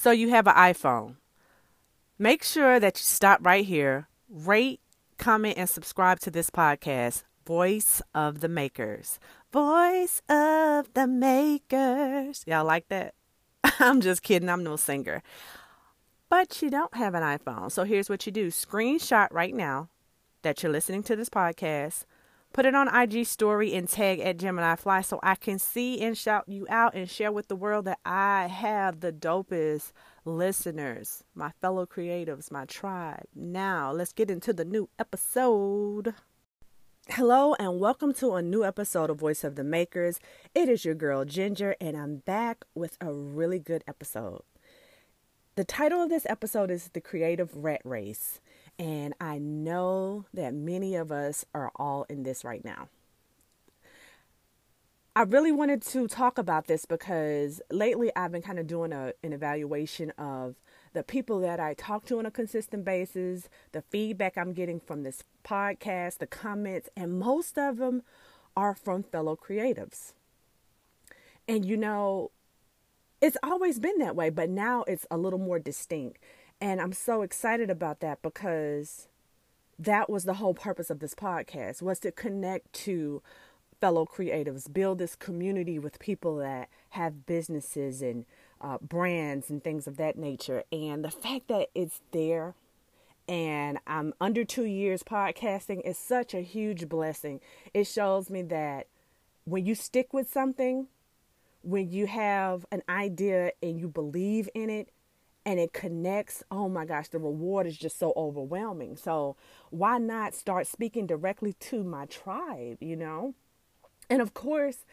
So you have an iPhone. Make sure that you stop right here, rate, comment, and subscribe to this podcast, Voice of the Makers. Voice of the Makers. Y'all like that? I'm just kidding. I'm no singer. But you don't have an iPhone. So here's what you do screenshot right now that you're listening to this podcast Put it on IG story and tag at Gemini Fly so I can see and shout you out and share with the world that I have the dopest listeners, my fellow creatives, my tribe. Now, let's get into the new episode. Hello, and welcome to a new episode of Voice of the Makers. It is your girl Ginger, and I'm back with a really good episode. The title of this episode is The Creative Rat Race. And I know that many of us are all in this right now. I really wanted to talk about this because lately I've been kind of doing a, an evaluation of the people that I talk to on a consistent basis, the feedback I'm getting from this podcast, the comments, and most of them are from fellow creatives. And you know, it's always been that way, but now it's a little more distinct. And I'm so excited about that because that was the whole purpose of this podcast was to connect to fellow creatives, build this community with people that have businesses and uh, brands and things of that nature. And the fact that it's there and I'm under two years podcasting is such a huge blessing. It shows me that when you stick with something, when you have an idea and you believe in it, and it connects, oh my gosh, the reward is just so overwhelming. So, why not start speaking directly to my tribe, you know? And of course,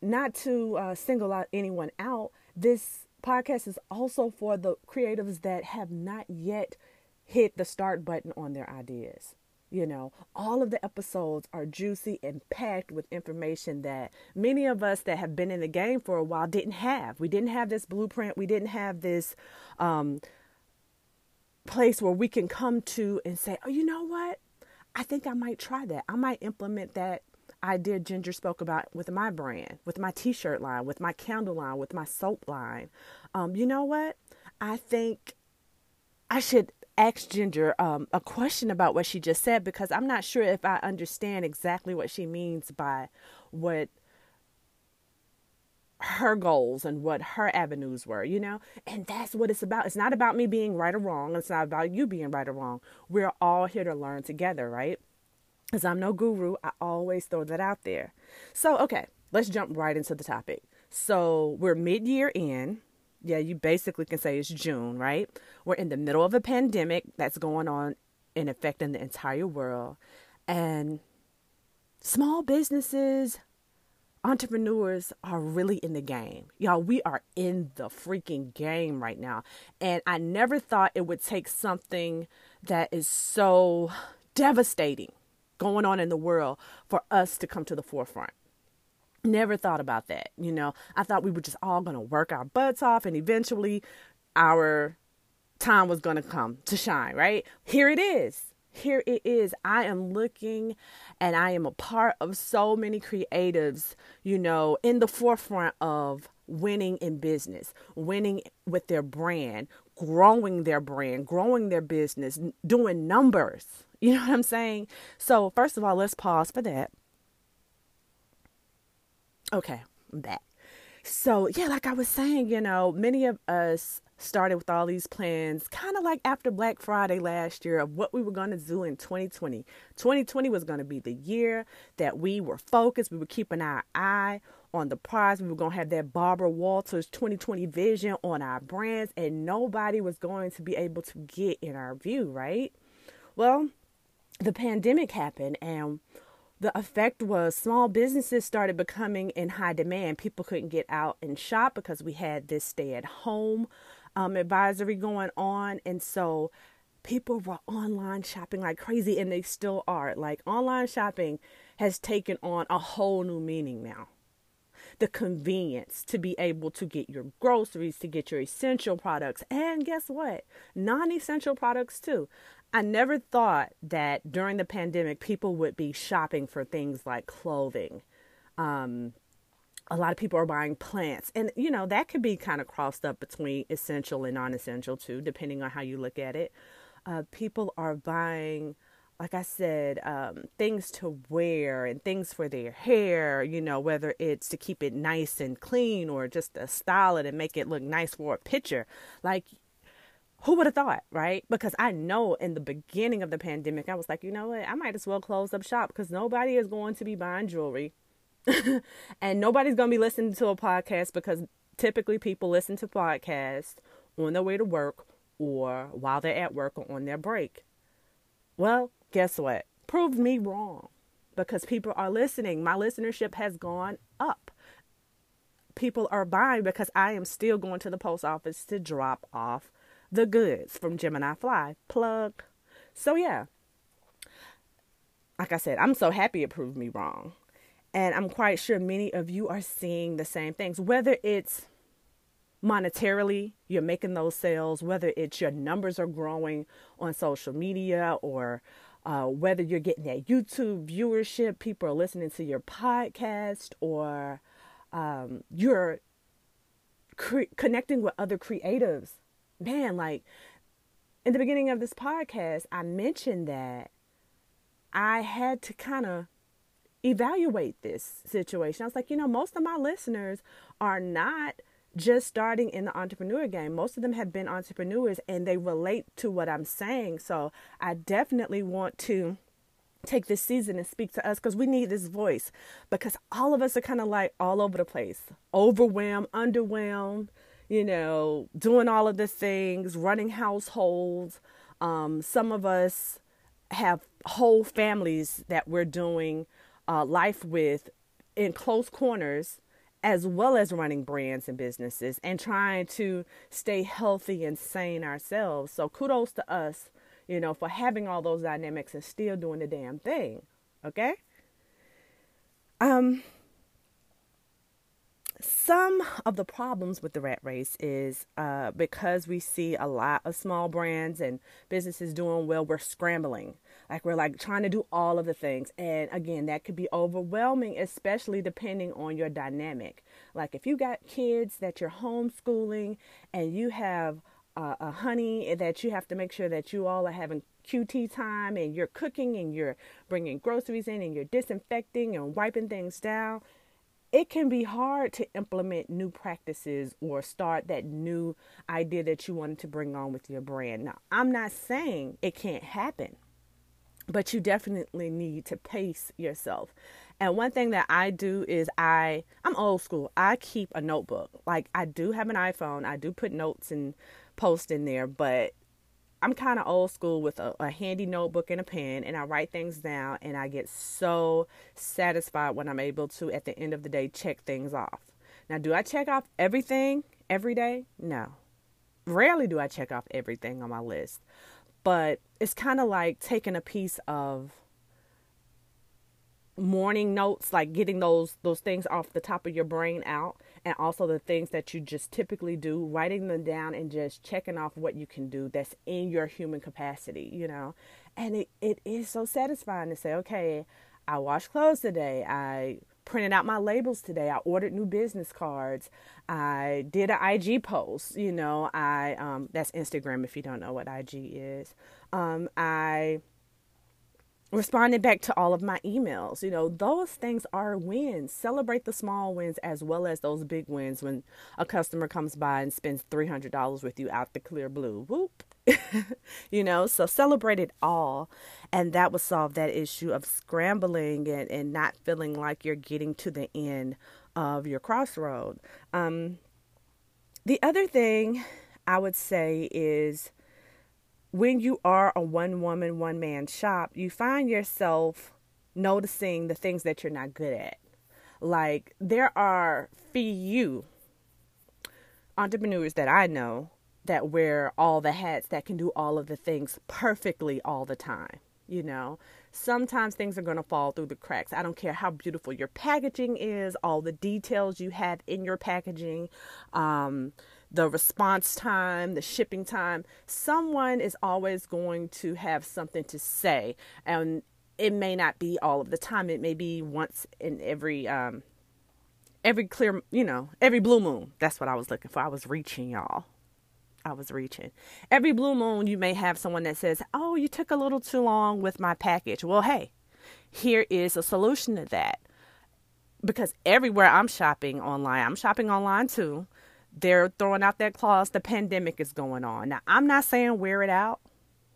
not to uh, single out anyone out, this podcast is also for the creatives that have not yet hit the start button on their ideas. You know, all of the episodes are juicy and packed with information that many of us that have been in the game for a while didn't have. We didn't have this blueprint. We didn't have this um, place where we can come to and say, oh, you know what? I think I might try that. I might implement that idea Ginger spoke about with my brand, with my t shirt line, with my candle line, with my soap line. Um, you know what? I think I should ask Ginger um, a question about what she just said because I'm not sure if I understand exactly what she means by what her goals and what her avenues were, you know? And that's what it's about. It's not about me being right or wrong. It's not about you being right or wrong. We're all here to learn together, right? Because I'm no guru, I always throw that out there. So, okay, let's jump right into the topic. So, we're mid year in yeah, you basically can say it's June, right? We're in the middle of a pandemic that's going on and affecting the entire world. And small businesses, entrepreneurs are really in the game. Y'all, we are in the freaking game right now. And I never thought it would take something that is so devastating going on in the world for us to come to the forefront. Never thought about that. You know, I thought we were just all going to work our butts off and eventually our time was going to come to shine, right? Here it is. Here it is. I am looking and I am a part of so many creatives, you know, in the forefront of winning in business, winning with their brand, growing their brand, growing their business, doing numbers. You know what I'm saying? So, first of all, let's pause for that. Okay, I'm back. So, yeah, like I was saying, you know, many of us started with all these plans kind of like after Black Friday last year of what we were going to do in 2020. 2020 was going to be the year that we were focused, we were keeping our eye on the prize. We were going to have that Barbara Walters 2020 vision on our brands, and nobody was going to be able to get in our view, right? Well, the pandemic happened, and the effect was small businesses started becoming in high demand. People couldn't get out and shop because we had this stay at home um, advisory going on. And so people were online shopping like crazy, and they still are. Like online shopping has taken on a whole new meaning now. The convenience to be able to get your groceries, to get your essential products, and guess what? Non essential products too. I never thought that during the pandemic people would be shopping for things like clothing, um, a lot of people are buying plants. And you know that could be kind of crossed up between essential and non-essential too depending on how you look at it. Uh, people are buying like i said um, things to wear and things for their hair you know whether it's to keep it nice and clean or just to style it and make it look nice for a picture. Like who would have thought, right? Because I know in the beginning of the pandemic, I was like, you know what? I might as well close up shop because nobody is going to be buying jewelry and nobody's going to be listening to a podcast because typically people listen to podcasts on their way to work or while they're at work or on their break. Well, guess what? Proved me wrong because people are listening. My listenership has gone up. People are buying because I am still going to the post office to drop off the goods from Gemini Fly. Plug. So, yeah. Like I said, I'm so happy it proved me wrong. And I'm quite sure many of you are seeing the same things, whether it's monetarily, you're making those sales, whether it's your numbers are growing on social media or uh, whether you're getting that YouTube viewership, people are listening to your podcast, or um, you're cre- connecting with other creatives. Man, like in the beginning of this podcast, I mentioned that I had to kind of evaluate this situation. I was like, you know, most of my listeners are not just starting in the entrepreneur game. Most of them have been entrepreneurs and they relate to what I'm saying. So I definitely want to take this season and speak to us because we need this voice because all of us are kind of like all over the place, overwhelmed, underwhelmed, you know, doing all of the things, running households. Um, some of us have whole families that we're doing uh, life with in close corners as well as running brands and businesses and trying to stay healthy and sane ourselves. So kudos to us, you know, for having all those dynamics and still doing the damn thing. Okay? Um some of the problems with the rat race is uh, because we see a lot of small brands and businesses doing well, we're scrambling. Like we're like trying to do all of the things. And again, that could be overwhelming, especially depending on your dynamic. Like if you got kids that you're homeschooling and you have uh, a honey that you have to make sure that you all are having QT time and you're cooking and you're bringing groceries in and you're disinfecting and wiping things down it can be hard to implement new practices or start that new idea that you wanted to bring on with your brand. Now, I'm not saying it can't happen, but you definitely need to pace yourself. And one thing that I do is I I'm old school. I keep a notebook. Like I do have an iPhone. I do put notes and post in there, but I'm kind of old school with a, a, handy notebook and a pen, and I write things down, and I get so satisfied when I'm able to, at the end of the day, check things off. Now, do I check off everything every day? No. Rarely do I check off everything on my list, but it's kind of like taking a piece of morning notes like getting those those things off the top of your brain out and also the things that you just typically do writing them down and just checking off what you can do that's in your human capacity you know? And it, it is so satisfying to say okay i washed clothes today. I printed out my labels today. I ordered new business cards. I did an ig post you know? I um, that's instagram if you don't know what ig is. Um, i responding back to all of my emails. You know, those things are wins. Celebrate the small wins as well as those big wins when a customer comes by and spends $300 with you out the clear blue. Whoop. you know, so celebrate it all. And that will solve that issue of scrambling and, and not feeling like you're getting to the end of your crossroad. Um, the other thing I would say is when you are a one woman, one man shop, you find yourself noticing the things that you're not good at. Like, there are few entrepreneurs that I know that wear all the hats that can do all of the things perfectly all the time. You know, sometimes things are going to fall through the cracks. I don't care how beautiful your packaging is, all the details you have in your packaging. Um, the response time, the shipping time, someone is always going to have something to say. And it may not be all of the time, it may be once in every um, every clear, you know, every blue moon. That's what I was looking for. I was reaching, y'all. I was reaching. Every blue moon, you may have someone that says, Oh, you took a little too long with my package. Well, hey, here is a solution to that. Because everywhere I'm shopping online, I'm shopping online too. They're throwing out that clause, the pandemic is going on. Now, I'm not saying wear it out,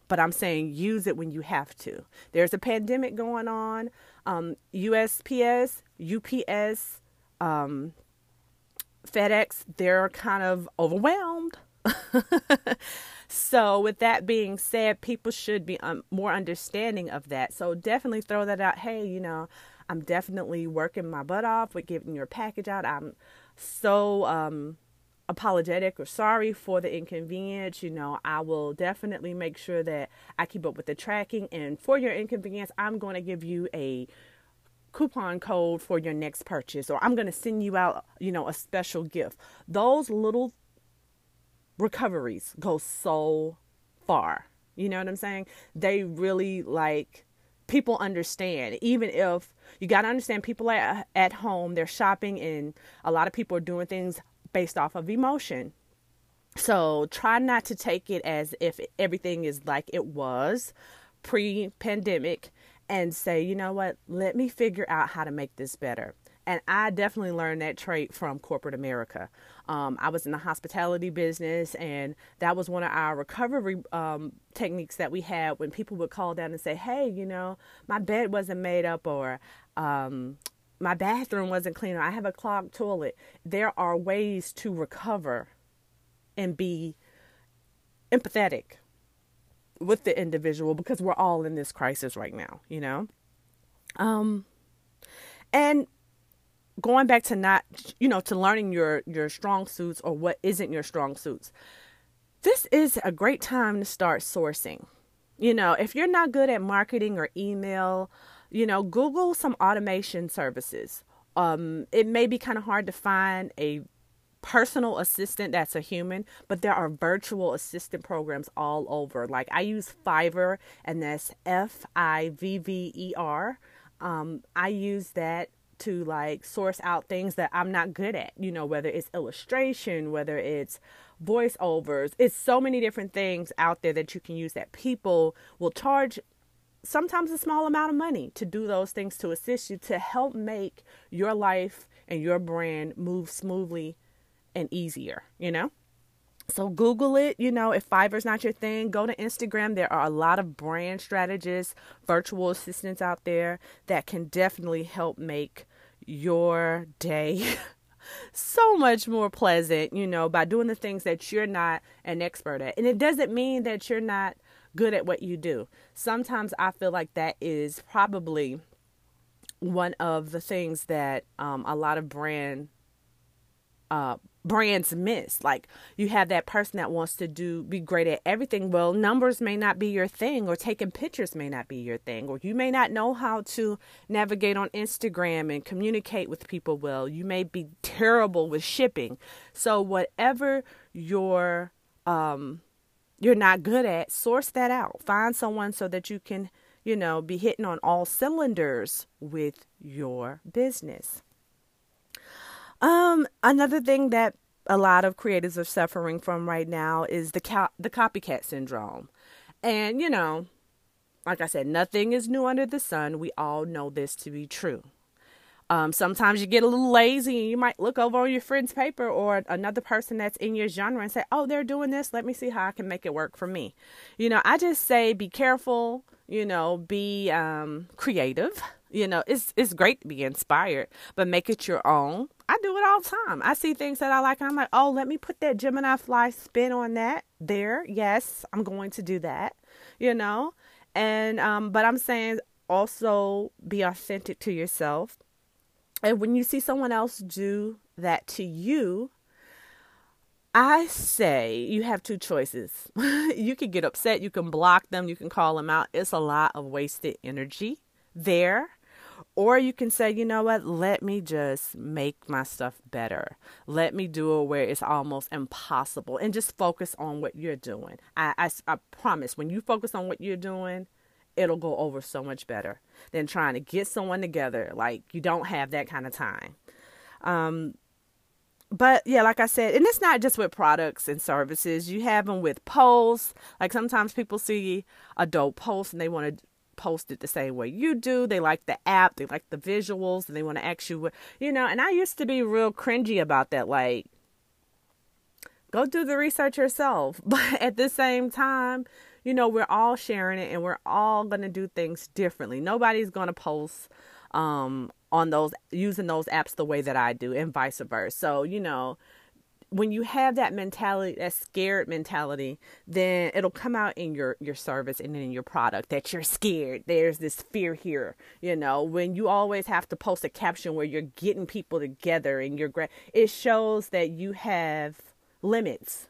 but I'm saying use it when you have to. There's a pandemic going on. Um, USPS, UPS, um, FedEx, they're kind of overwhelmed. so, with that being said, people should be um, more understanding of that. So, definitely throw that out. Hey, you know, I'm definitely working my butt off with getting your package out. I'm so um, apologetic or sorry for the inconvenience. You know, I will definitely make sure that I keep up with the tracking. And for your inconvenience, I'm going to give you a coupon code for your next purchase or I'm going to send you out, you know, a special gift. Those little recoveries go so far. You know what I'm saying? They really like people understand even if you got to understand people at, at home they're shopping and a lot of people are doing things based off of emotion so try not to take it as if everything is like it was pre-pandemic and say, you know what, let me figure out how to make this better. And I definitely learned that trait from corporate America. Um, I was in the hospitality business, and that was one of our recovery um, techniques that we had when people would call down and say, Hey, you know, my bed wasn't made up, or um, my bathroom wasn't cleaner. I have a clogged toilet. There are ways to recover and be empathetic with the individual because we're all in this crisis right now, you know? Um and going back to not you know to learning your your strong suits or what isn't your strong suits. This is a great time to start sourcing. You know, if you're not good at marketing or email, you know, Google some automation services. Um, it may be kind of hard to find a personal assistant that's a human, but there are virtual assistant programs all over. Like I use Fiverr, and that's F I V V E R. Um, I use that to like source out things that I'm not good at, you know, whether it's illustration, whether it's voiceovers. It's so many different things out there that you can use that people will charge sometimes a small amount of money to do those things to assist you to help make your life and your brand move smoothly and easier, you know? So Google it, you know, if Fiverr's not your thing, go to Instagram. There are a lot of brand strategists, virtual assistants out there that can definitely help make your day so much more pleasant, you know, by doing the things that you're not an expert at. And it doesn't mean that you're not good at what you do. Sometimes I feel like that is probably one of the things that um, a lot of brand uh, brands miss. Like you have that person that wants to do be great at everything. Well, numbers may not be your thing, or taking pictures may not be your thing, or you may not know how to navigate on Instagram and communicate with people well. You may be terrible with shipping. So whatever your um you're not good at, source that out. Find someone so that you can, you know, be hitting on all cylinders with your business. Um, another thing that a lot of creators are suffering from right now is the co- the copycat syndrome. And you know, like I said, nothing is new under the sun. We all know this to be true. Um, sometimes you get a little lazy and you might look over on your friend's paper or another person that's in your genre and say, Oh, they're doing this. Let me see how I can make it work for me. You know, I just say be careful, you know, be um, creative. You know, it's it's great to be inspired, but make it your own. I do it all the time. I see things that I like and I'm like, oh, let me put that Gemini fly spin on that there. Yes, I'm going to do that, you know? And, um, but I'm saying also be authentic to yourself. And when you see someone else do that to you, I say you have two choices. you can get upset, you can block them, you can call them out. It's a lot of wasted energy there. Or you can say, you know what, let me just make my stuff better. Let me do it where it's almost impossible and just focus on what you're doing. I, I, I promise, when you focus on what you're doing, it'll go over so much better than trying to get someone together. Like, you don't have that kind of time. Um, but yeah, like I said, and it's not just with products and services. You have them with posts. Like sometimes people see a dope post and they want to post it the same way you do. They like the app, they like the visuals, and they want to ask you, what, you know. And I used to be real cringy about that. Like, go do the research yourself. But at the same time, you know, we're all sharing it and we're all going to do things differently. Nobody's going to post um, on those using those apps the way that I do and vice versa. So, you know, when you have that mentality, that scared mentality, then it'll come out in your your service and in your product that you're scared. There's this fear here, you know. When you always have to post a caption where you're getting people together and you're it shows that you have limits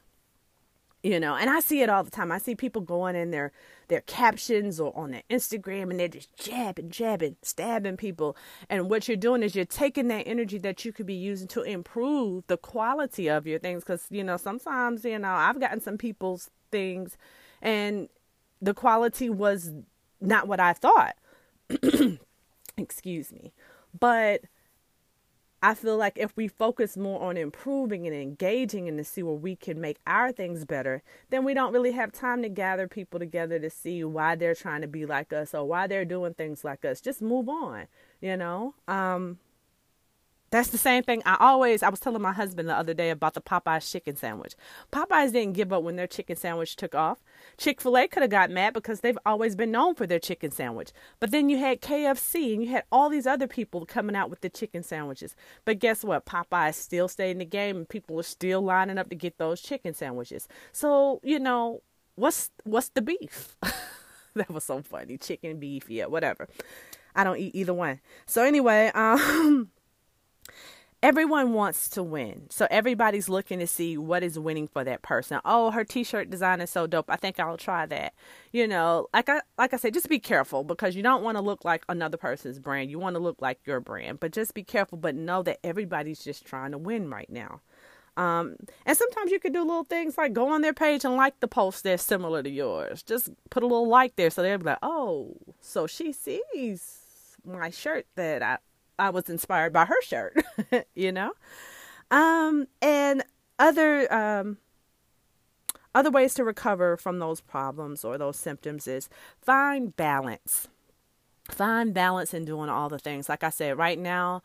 you know and i see it all the time. I see people going in their their captions or on their instagram and they're just jabbing jabbing stabbing people. And what you're doing is you're taking that energy that you could be using to improve the quality of your things. Because you know sometimes you know i've gotten some people's things and the quality was not what i thought. Excuse me. But I feel like if we focus more on improving and engaging and to see where we can make our things better, then we don't really have time to gather people together to see why they're trying to be like us or why they're doing things like us. Just move on, you know? Um, that's the same thing. I always, I was telling my husband the other day about the Popeyes chicken sandwich. Popeyes didn't give up when their chicken sandwich took off. Chick fil A could have got mad because they've always been known for their chicken sandwich. But then you had KFC and you had all these other people coming out with the chicken sandwiches. But guess what? Popeyes still stayed in the game and people are still lining up to get those chicken sandwiches. So, you know, what's what's the beef? that was so funny. Chicken, beef, yeah, whatever. I don't eat either one. So anyway, um everyone wants to win. So everybody's looking to see what is winning for that person. Oh, her t-shirt design is so dope. I think I'll try that. You know, like I like I said, just be careful because you don't want to look like another person's brand. You want to look like your brand. But just be careful, but know that everybody's just trying to win right now. Um, and sometimes you could do little things like go on their page and like the post that's similar to yours. Just put a little like there so they'll be like, oh, so she sees my shirt that I I was inspired by her shirt, you know? Um, and other um, other ways to recover from those problems or those symptoms is find balance. Find balance in doing all the things. Like I said, right now,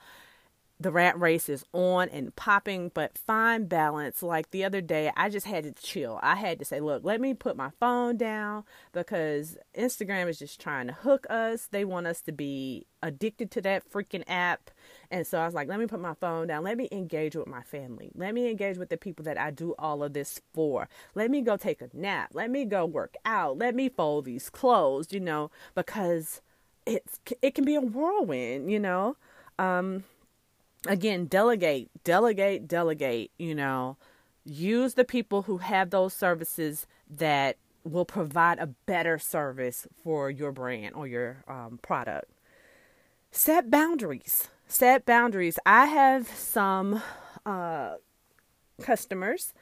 the rat race is on and popping, but find balance. Like the other day, I just had to chill. I had to say, look, let me put my phone down because Instagram is just trying to hook us. They want us to be addicted to that freaking app. And so I was like, let me put my phone down. Let me engage with my family. Let me engage with the people that I do all of this for. Let me go take a nap. Let me go work out. Let me fold these clothes, you know, because it's it can be a whirlwind, you know. Um again, delegate, delegate, delegate, you know, use the people who have those services that will provide a better service for your brand or your um, product. Set boundaries. Set boundaries. I have some uh, customers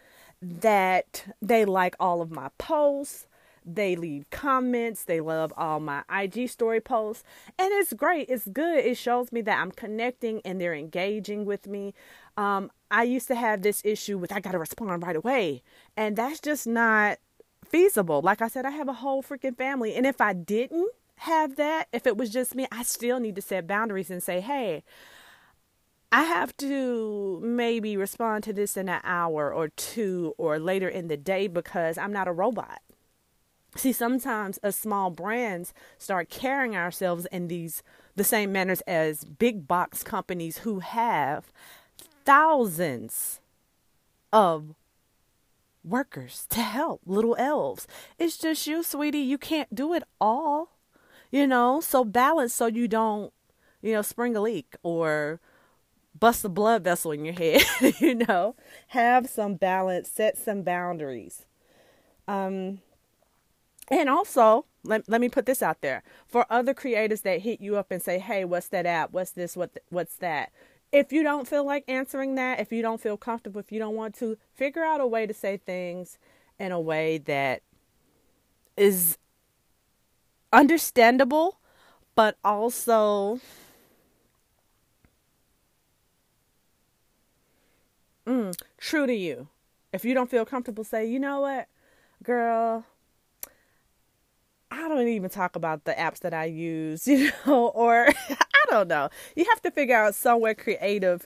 that they like all of my posts. They leave comments. They love all my IG story posts. And it's great. It's good. It shows me that I'm connecting and they're engaging with me. Um, I used to have this issue with I got to respond right away. And that's just not feasible. Like I said, I have a whole freaking family. And if I didn't have that, if it was just me, I still need to set boundaries and say, hey, I have to maybe respond to this in an hour or two or later in the day because I'm not a robot. See, sometimes as small brands start carrying ourselves in these the same manners as big box companies who have thousands of workers to help little elves. It's just you, sweetie. You can't do it all, you know. So balance so you don't, you know, spring a leak or bust a blood vessel in your head. you know, have some balance, set some boundaries. Um, and also, let, let me put this out there for other creators that hit you up and say, "Hey, what's that app? What's this? What what's that?" If you don't feel like answering that, if you don't feel comfortable, if you don't want to, figure out a way to say things in a way that is understandable, but also Mm, true to you. If you don't feel comfortable, say, you know what, girl, I don't even talk about the apps that I use, you know, or I don't know. You have to figure out somewhere creative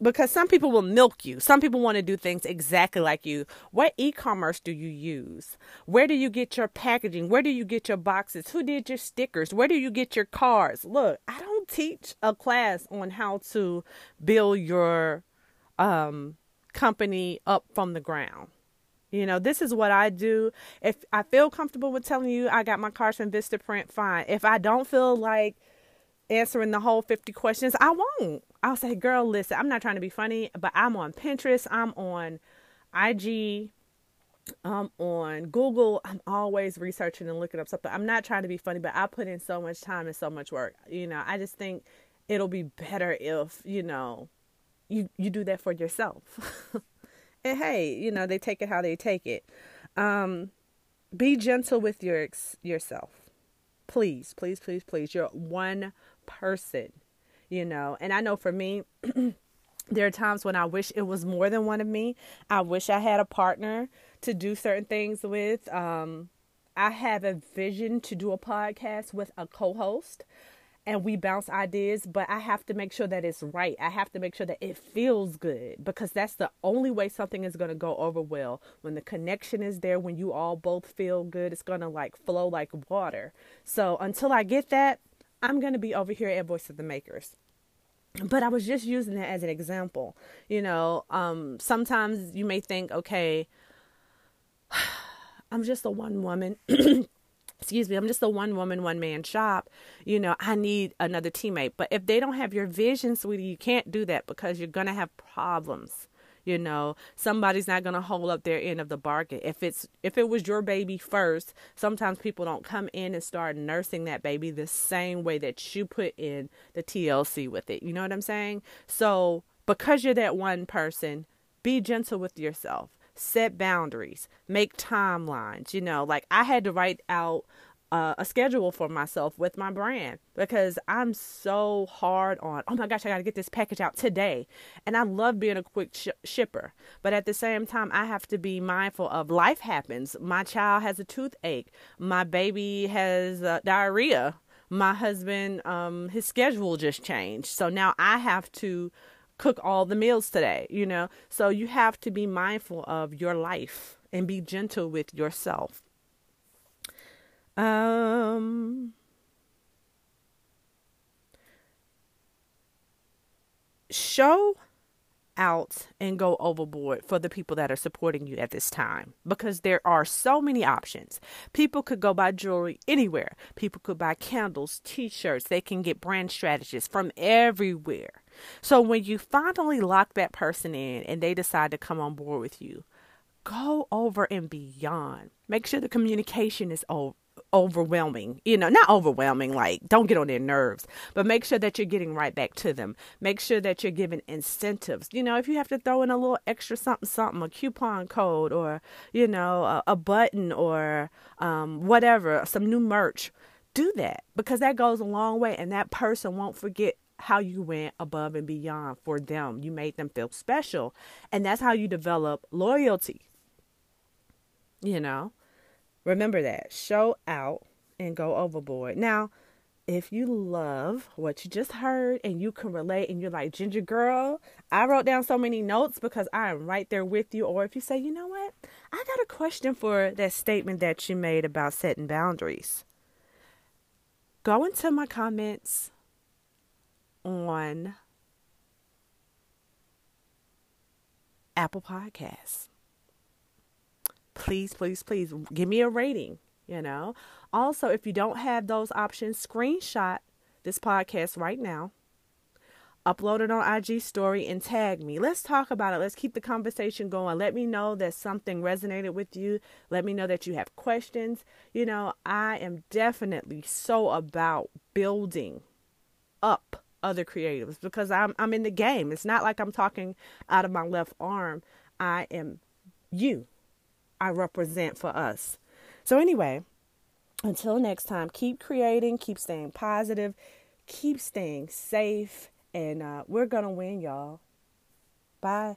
because some people will milk you. Some people want to do things exactly like you. What e commerce do you use? Where do you get your packaging? Where do you get your boxes? Who did your stickers? Where do you get your cards? Look, I don't teach a class on how to build your um, company up from the ground. You know, this is what I do. If I feel comfortable with telling you I got my cards from Vistaprint, fine. If I don't feel like answering the whole 50 questions, I won't. I'll say, girl, listen, I'm not trying to be funny, but I'm on Pinterest, I'm on IG, I'm on Google. I'm always researching and looking up something. I'm not trying to be funny, but I put in so much time and so much work. You know, I just think it'll be better if, you know, you you do that for yourself. and hey, you know, they take it how they take it. Um be gentle with your yourself. Please, please, please, please. You're one person, you know. And I know for me, there are times when I wish it was more than one of me. I wish I had a partner to do certain things with. Um, I have a vision to do a podcast with a co host and we bounce ideas, but I have to make sure that it's right. I have to make sure that it feels good because that's the only way something is going to go over well. When the connection is there, when you all both feel good, it's going to like flow like water. So until I get that, I'm going to be over here at Voice of the Makers. But I was just using that as an example. You know, um, sometimes you may think, okay, I'm just a one woman. excuse me, I'm just a one woman, one man shop. You know, I need another teammate. But if they don't have your vision, sweetie, you can't do that because you're going to have problems you know. Somebody's not going to hold up their end of the bargain. If it's if it was your baby first sometimes people don't come in and start nursing that baby the same way that you put in the TLC with it. You know what i'm saying? So because you're that one person be gentle with yourself set boundaries make timelines you know like i had to write out uh, a schedule for myself with my brand because I'm so hard on, oh my gosh, I got to get this package out today. And I love being a quick sh- shipper. But at the same time, I have to be mindful of life happens. My child has a toothache, my baby has uh, diarrhea. My husband, um, his schedule just changed. So now I have to cook all the meals today, you know? So you have to be mindful of your life and be gentle with yourself. Um, show out and go overboard for the people that are supporting you at this time because there are so many options. People could go buy jewelry anywhere. People could buy candles, t-shirts. They can get brand strategists from everywhere. So when you finally lock that person in and they decide to come on board with you, go over and beyond. Make sure the communication is over overwhelming. You know, not overwhelming, like don't get on their nerves, but make sure that you're getting right back to them. Make sure that you're giving incentives. You know, if you have to throw in a little extra something, something, a coupon code or, you know, a, a button or um, whatever, some new merch, do that because that goes a long way and that person won't forget how you went above and beyond for them. You made them feel special. And that's how you develop loyalty. You know? Remember that. Show out and go overboard. Now, if you love what you just heard and you can relate and you're like, Ginger Girl, I wrote down so many notes because I am right there with you. Or if you say, you know what, I got a question for that statement that you made about setting boundaries. Go into my comments on Apple Podcasts please, please, please give me a rating, you know. Also, if you don't have those options, screenshot this podcast right now. Upload it on IG story and tag me. Let's talk about it. Let's keep the conversation going. Let me know that something resonated with you. Let me know that you have questions. You know, I am definitely so about building up other creatives because I'm I'm in the game. It's not like I'm talking out of my left arm. I am you. I represent for us. So, anyway, until next time, keep creating, keep staying positive, keep staying safe, and uh, we're to win, y'all. Bye.